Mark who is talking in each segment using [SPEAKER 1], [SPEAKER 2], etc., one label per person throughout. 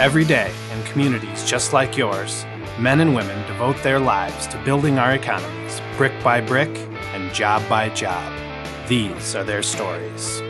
[SPEAKER 1] Every day, in communities just like yours, men and women devote their lives to building our economies brick by brick and job by job. These are their stories.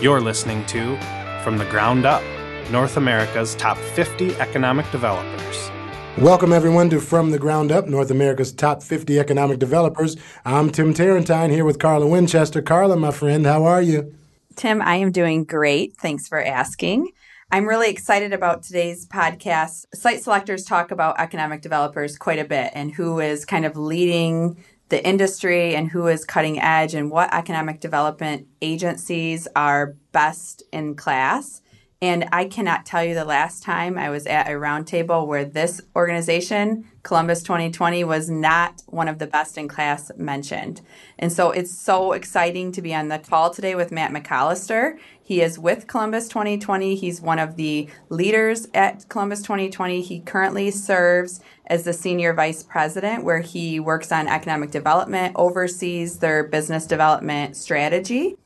[SPEAKER 1] You're listening to From the Ground Up North America's Top 50 Economic Developers.
[SPEAKER 2] Welcome, everyone, to From the Ground Up North America's Top 50 Economic Developers. I'm Tim Tarentine here with Carla Winchester. Carla, my friend, how are you?
[SPEAKER 3] Tim, I am doing great. Thanks for asking. I'm really excited about today's podcast. Site selectors talk about economic developers quite a bit and who is kind of leading the industry and who is cutting edge and what economic development agencies are best in class. And I cannot tell you the last time I was at a roundtable where this organization, Columbus 2020, was not one of the best in class mentioned. And so it's so exciting to be on the call today with Matt McCollister. He is with Columbus 2020. He's one of the leaders at Columbus 2020. He currently serves as the senior vice president, where he works on economic development, oversees their business development strategy.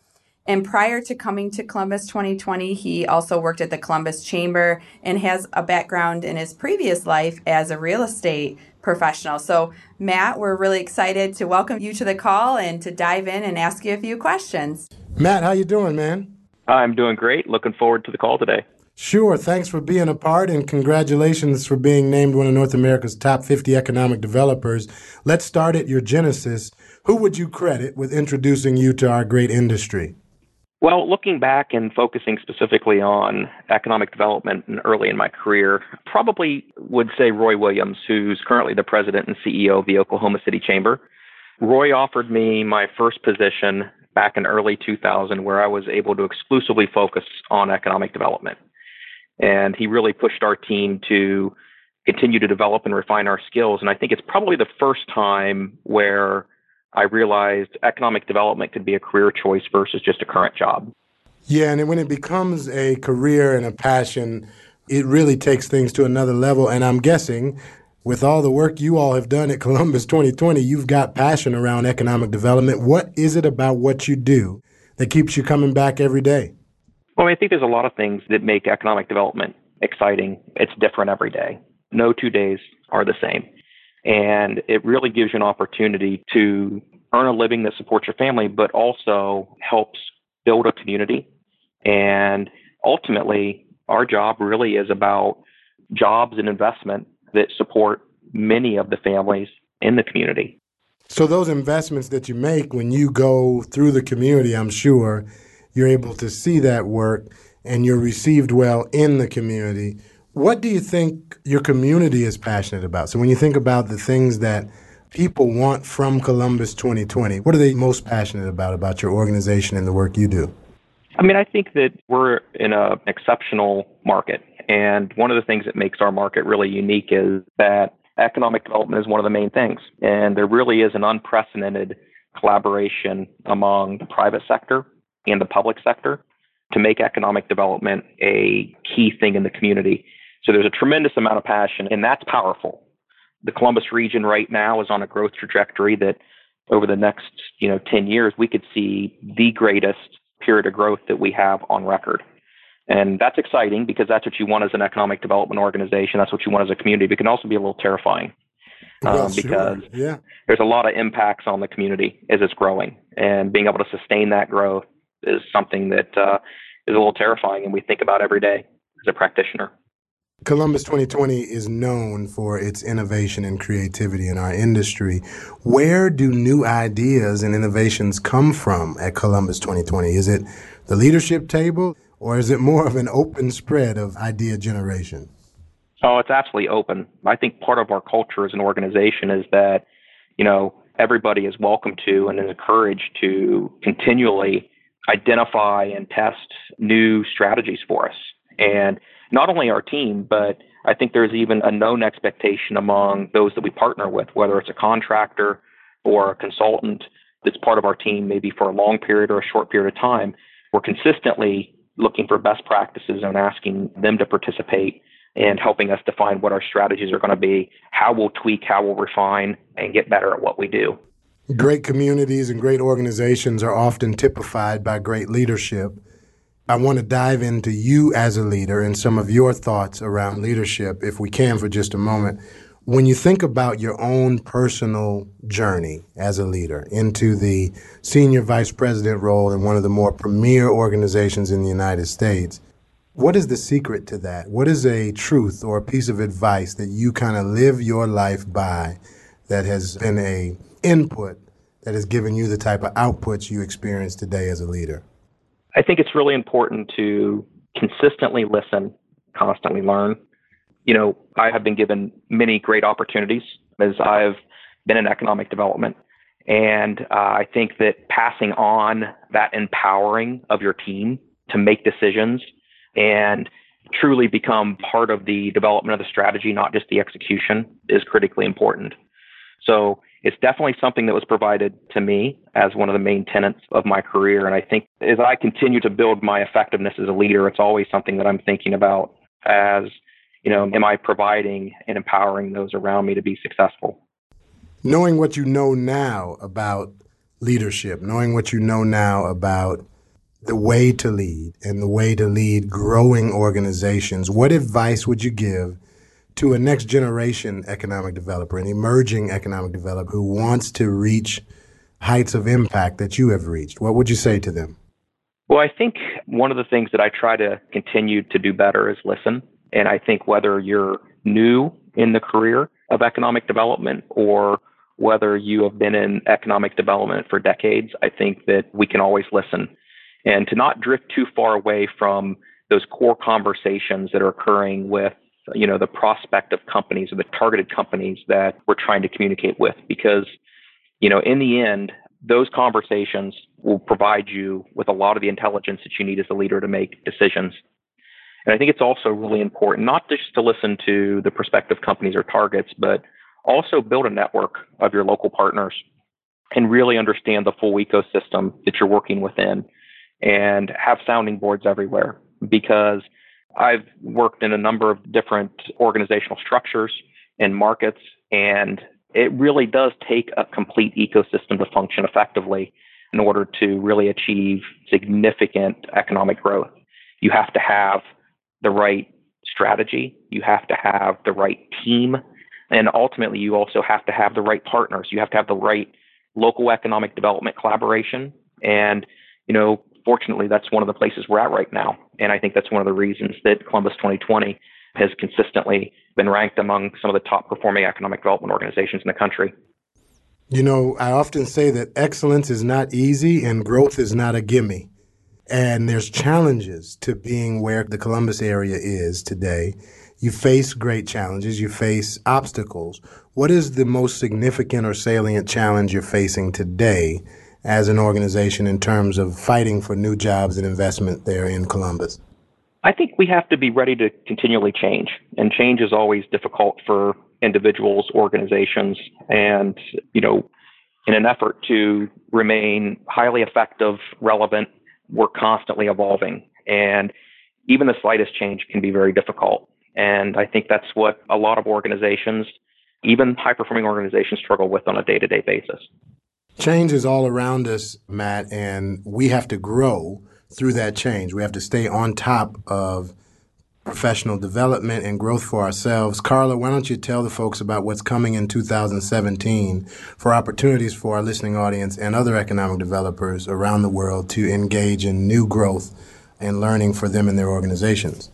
[SPEAKER 3] And prior to coming to Columbus 2020, he also worked at the Columbus Chamber and has a background in his previous life as a real estate professional. So, Matt, we're really excited to welcome you to the call and to dive in and ask you a few questions.
[SPEAKER 2] Matt, how you doing, man?
[SPEAKER 4] I'm doing great. Looking forward to the call today.
[SPEAKER 2] Sure. Thanks for being a part and congratulations for being named one of North America's top 50 economic developers. Let's start at your genesis. Who would you credit with introducing you to our great industry?
[SPEAKER 4] Well, looking back and focusing specifically on economic development and early in my career, probably would say Roy Williams, who's currently the president and CEO of the Oklahoma City Chamber. Roy offered me my first position back in early 2000 where I was able to exclusively focus on economic development. And he really pushed our team to continue to develop and refine our skills. And I think it's probably the first time where I realized economic development could be a career choice versus just a current job.
[SPEAKER 2] Yeah, and when it becomes a career and a passion, it really takes things to another level. And I'm guessing with all the work you all have done at Columbus 2020, you've got passion around economic development. What is it about what you do that keeps you coming back every day?
[SPEAKER 4] Well, I think there's a lot of things that make economic development exciting. It's different every day. No two days are the same. And it really gives you an opportunity to earn a living that supports your family, but also helps build a community. And ultimately, our job really is about jobs and investment that support many of the families in the community.
[SPEAKER 2] So, those investments that you make when you go through the community, I'm sure you're able to see that work and you're received well in the community. What do you think your community is passionate about? So when you think about the things that people want from Columbus 2020, what are they most passionate about about your organization and the work you do?
[SPEAKER 4] I mean, I think that we're in an exceptional market. And one of the things that makes our market really unique is that economic development is one of the main things. And there really is an unprecedented collaboration among the private sector and the public sector to make economic development a key thing in the community. So there's a tremendous amount of passion, and that's powerful. The Columbus region right now is on a growth trajectory that over the next, you know, 10 years, we could see the greatest period of growth that we have on record. And that's exciting because that's what you want as an economic development organization. That's what you want as a community. But it can also be a little terrifying um,
[SPEAKER 2] Well,
[SPEAKER 4] because
[SPEAKER 2] sure. Yeah.
[SPEAKER 4] there's a lot of impacts on the community as it's growing. And being able to sustain that growth is something that uh, is a little terrifying and we think about every day as a practitioner.
[SPEAKER 2] Columbus 2020 is known for its innovation and creativity in our industry. Where do new ideas and innovations come from at Columbus 2020? Is it the leadership table or is it more of an open spread of idea generation?
[SPEAKER 4] Oh, it's absolutely open. I think part of our culture as an organization is that, you know, everybody is welcome to and is encouraged to continually identify and test new strategies for us. And not only our team, but I think there's even a known expectation among those that we partner with, whether it's a contractor or a consultant that's part of our team, maybe for a long period or a short period of time. We're consistently looking for best practices and asking them to participate and helping us define what our strategies are going to be, how we'll tweak, how we'll refine, and get better at what we do.
[SPEAKER 2] Great communities and great organizations are often typified by great leadership. I want to dive into you as a leader and some of your thoughts around leadership, if we can, for just a moment. When you think about your own personal journey as a leader into the senior vice president role in one of the more premier organizations in the United States, what is the secret to that? What is a truth or a piece of advice that you kind of live your life by that has been a input that has given you the type of outputs you experience today as a leader?
[SPEAKER 4] I think it's really important to consistently listen, constantly learn. You know, I have been given many great opportunities as I've been in economic development. And uh, I think that passing on that empowering of your team to make decisions and truly become part of the development of the strategy, not just the execution, is critically important. So it's definitely something that was provided to me as one of the main tenets of my career. And I think as I continue to build my effectiveness as a leader, it's always something that I'm thinking about as, you know, am I providing and empowering those around me to be successful?
[SPEAKER 2] Knowing what you know now about leadership, knowing what you know now about the way to lead and the way to lead growing organizations, what advice would you give to a next generation economic developer, an emerging economic developer who wants to reach heights of impact that you have reached? What would you say to them?
[SPEAKER 4] Well, I think one of the things that I try to continue to do better is listen. And I think whether you're new in the career of economic development or whether you have been in economic development for decades, I think that we can always listen and to not drift too far away from those core conversations that are occurring with you know the prospect of companies or the targeted companies that we're trying to communicate with because you know in the end those conversations will provide you with a lot of the intelligence that you need as a leader to make decisions. And i think it's also really important not just to listen to the prospective companies or targets but also build a network of your local partners and really understand the full ecosystem that you're working within and have sounding boards everywhere because I've worked in a number of different organizational structures and markets, and it really does take a complete ecosystem to function effectively in order to really achieve significant economic growth. You have to have the right strategy, you have to have the right team, and ultimately, you also have to have the right partners. You have to have the right local economic development collaboration. And, you know, fortunately, that's one of the places we're at right now. And I think that's one of the reasons that Columbus 2020 has consistently been ranked among some of the top performing economic development organizations in the country.
[SPEAKER 2] You know, I often say that excellence is not easy and growth is not a gimme. And there's challenges to being where the Columbus area is today. You face great challenges, you face obstacles. What is the most significant or salient challenge you're facing today as an organization in terms of fighting for new jobs and investment there in Columbus?
[SPEAKER 4] I think we have to be ready to continually change, and change is always difficult for individuals, organizations, and you know, in an effort to remain highly effective, relevant, we're constantly evolving, and even the slightest change can be very difficult. And I think that's what a lot of organizations, even high performing organizations, struggle with on a day to day basis.
[SPEAKER 2] Change is all around us, Matt, and we have to grow through that change. We have to stay on top of professional development and growth for ourselves. Carla, why don't you tell the folks about what's coming in 2017 for opportunities for our listening audience and other economic developers around the world to engage in new growth and learning for them and their organizations?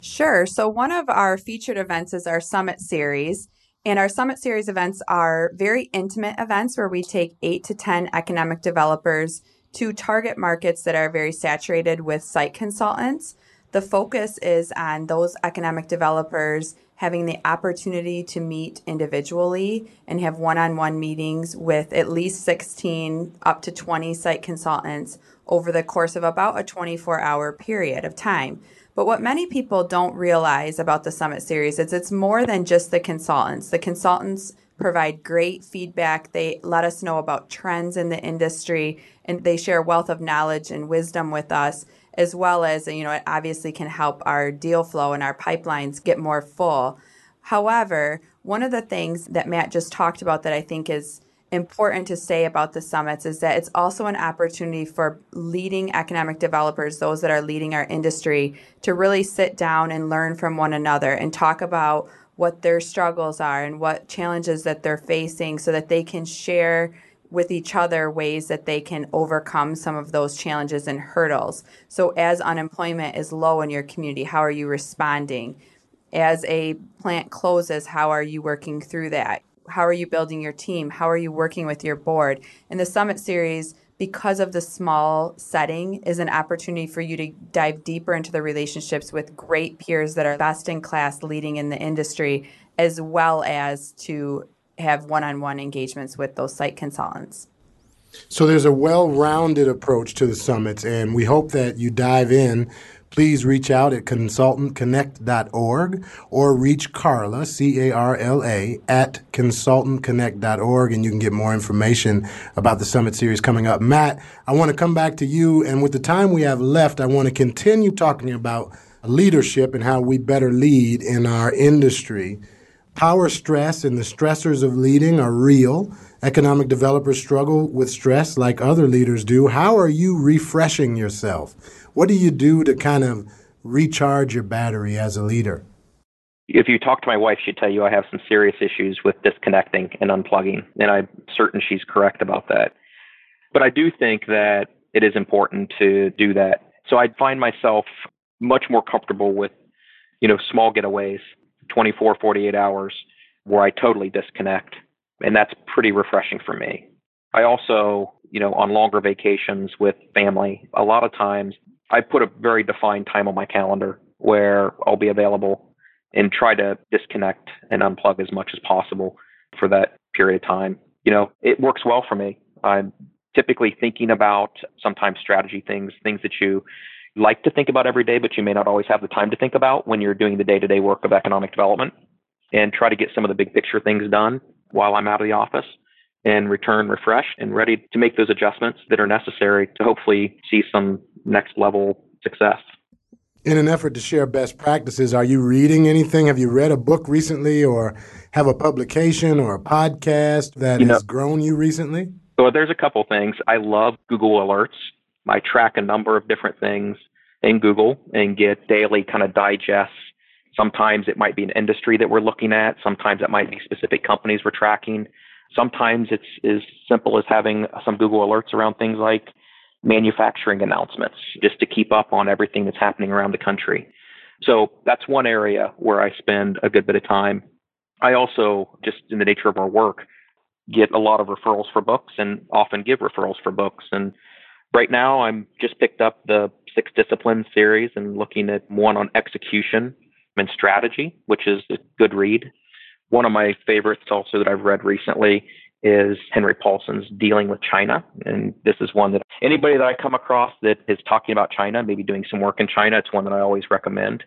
[SPEAKER 3] Sure. So, one of our featured events is our Summit Series. And our Summit Series events are very intimate events where we take eight to 10 economic developers to target markets that are very saturated with site consultants. The focus is on those economic developers having the opportunity to meet individually and have one on one meetings with at least 16 up to 20 site consultants over the course of about a 24 hour period of time. But what many people don't realize about the Summit Series is it's more than just the consultants. The consultants provide great feedback. They let us know about trends in the industry and they share wealth of knowledge and wisdom with us as well as you know it obviously can help our deal flow and our pipelines get more full. However, one of the things that Matt just talked about that I think is important to say about the summits is that it's also an opportunity for leading economic developers, those that are leading our industry, to really sit down and learn from one another and talk about what their struggles are and what challenges that they're facing so that they can share with each other ways that they can overcome some of those challenges and hurdles. So, as unemployment is low in your community, how are you responding? As a plant closes, how are you working through that? How are you building your team? How are you working with your board? In the Summit Series, because of the small setting, is an opportunity for you to dive deeper into the relationships with great peers that are best in class leading in the industry, as well as to have one on one engagements with those site consultants.
[SPEAKER 2] So there's a well rounded approach to the summits, and we hope that you dive in. Please reach out at consultantconnect.org or reach Carla, C A R L A, at consultantconnect.org, and you can get more information about the summit series coming up. Matt, I want to come back to you, and with the time we have left, I want to continue talking about leadership and how we better lead in our industry. Power stress and the stressors of leading are real. Economic developers struggle with stress like other leaders do. How are you refreshing yourself? What do you do to kind of recharge your battery as a leader?
[SPEAKER 4] If you talk to my wife, she'd tell you I have some serious issues with disconnecting and unplugging, and I'm certain she's correct about that. But I do think that it is important to do that. So I find myself much more comfortable with, you know, small getaways 24, 48 hours where I totally disconnect. And that's pretty refreshing for me. I also, you know, on longer vacations with family, a lot of times I put a very defined time on my calendar where I'll be available and try to disconnect and unplug as much as possible for that period of time. You know, it works well for me. I'm typically thinking about sometimes strategy things, things that you like to think about every day, but you may not always have the time to think about when you're doing the day to day work of economic development and try to get some of the big picture things done while I'm out of the office and return refreshed and ready to make those adjustments that are necessary to hopefully see some next level success.
[SPEAKER 2] In an effort to share best practices, are you reading anything? Have you read a book recently or have a publication or a podcast that you know, has grown you recently?
[SPEAKER 4] So there's a couple things. I love Google Alerts. I track a number of different things in Google and get daily kind of digests. Sometimes it might be an industry that we're looking at. Sometimes it might be specific companies we're tracking. Sometimes it's as simple as having some Google alerts around things like manufacturing announcements, just to keep up on everything that's happening around the country. So that's one area where I spend a good bit of time. I also, just in the nature of our work, get a lot of referrals for books and often give referrals for books. And right now I'm just picked up the six disciplines series and looking at one on execution and strategy, which is a good read. One of my favorites also that I've read recently is Henry Paulson's Dealing with China. And this is one that anybody that I come across that is talking about China, maybe doing some work in China, it's one that I always recommend.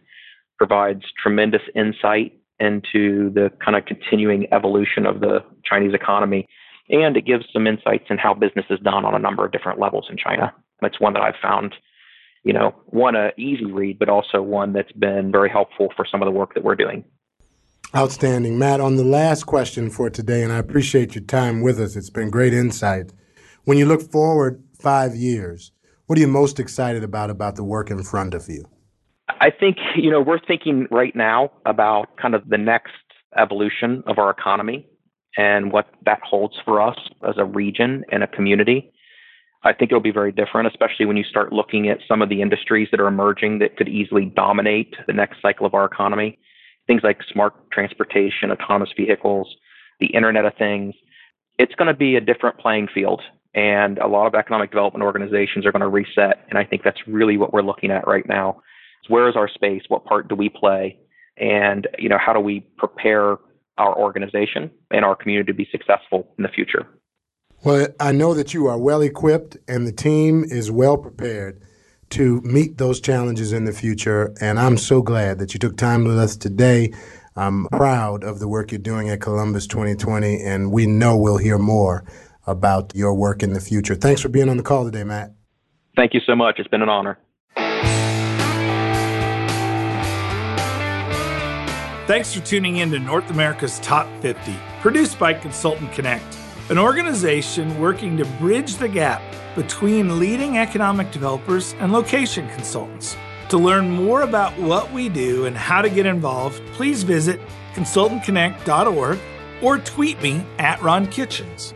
[SPEAKER 4] Provides tremendous insight into the kind of continuing evolution of the Chinese economy and it gives some insights in how business is done on a number of different levels in China. It's one that I've found, you know, one a easy read, but also one that's been very helpful for some of the work that we're doing.
[SPEAKER 2] Outstanding, Matt. On the last question for today, and I appreciate your time with us. It's been great insight. When you look forward five years, what are you most excited about about the work in front of you?
[SPEAKER 4] I think you know we're thinking right now about kind of the next evolution of our economy and what that holds for us as a region and a community. I think it'll be very different, especially when you start looking at some of the industries that are emerging that could easily dominate the next cycle of our economy. Things like smart transportation, autonomous vehicles, the Internet of Things. It's going to be a different playing field. And a lot of economic development organizations are going to reset. And I think that's really what we're looking at right now. Where is our space? What part do we play? And you know, how do we prepare our organization and our community to be successful in the future.
[SPEAKER 2] Well, I know that you are well equipped and the team is well prepared to meet those challenges in the future. And I'm so glad that you took time with us today. I'm proud of the work you're doing at Columbus 2020, and we know we'll hear more about your work in the future. Thanks for being on the call today, Matt.
[SPEAKER 4] Thank you so much. It's been an honor.
[SPEAKER 5] Thanks for tuning in to North America's Top 50, produced by Consultant Connect. An organization working to bridge the gap between leading economic developers and location consultants. To learn more about what we do and how to get involved, please visit consultantconnect.org or tweet me at Ron Kitchens.